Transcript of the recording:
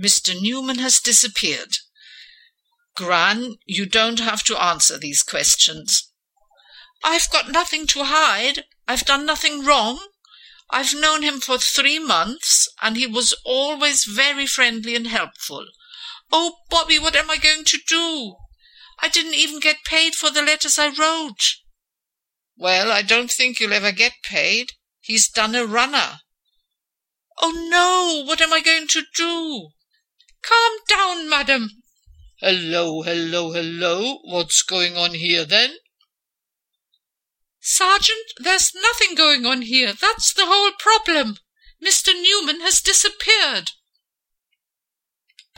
Mr. Newman has disappeared. Gran, you don't have to answer these questions. I've got nothing to hide. I've done nothing wrong. I've known him for three months, and he was always very friendly and helpful. Oh, Bobby, what am I going to do? I didn't even get paid for the letters I wrote. Well, I don't think you'll ever get paid. He's done a runner. Oh, no, what am I going to do? Calm down, madam. Hello, hello, hello. What's going on here, then? Sergeant, there's nothing going on here. That's the whole problem. Mr. Newman has disappeared.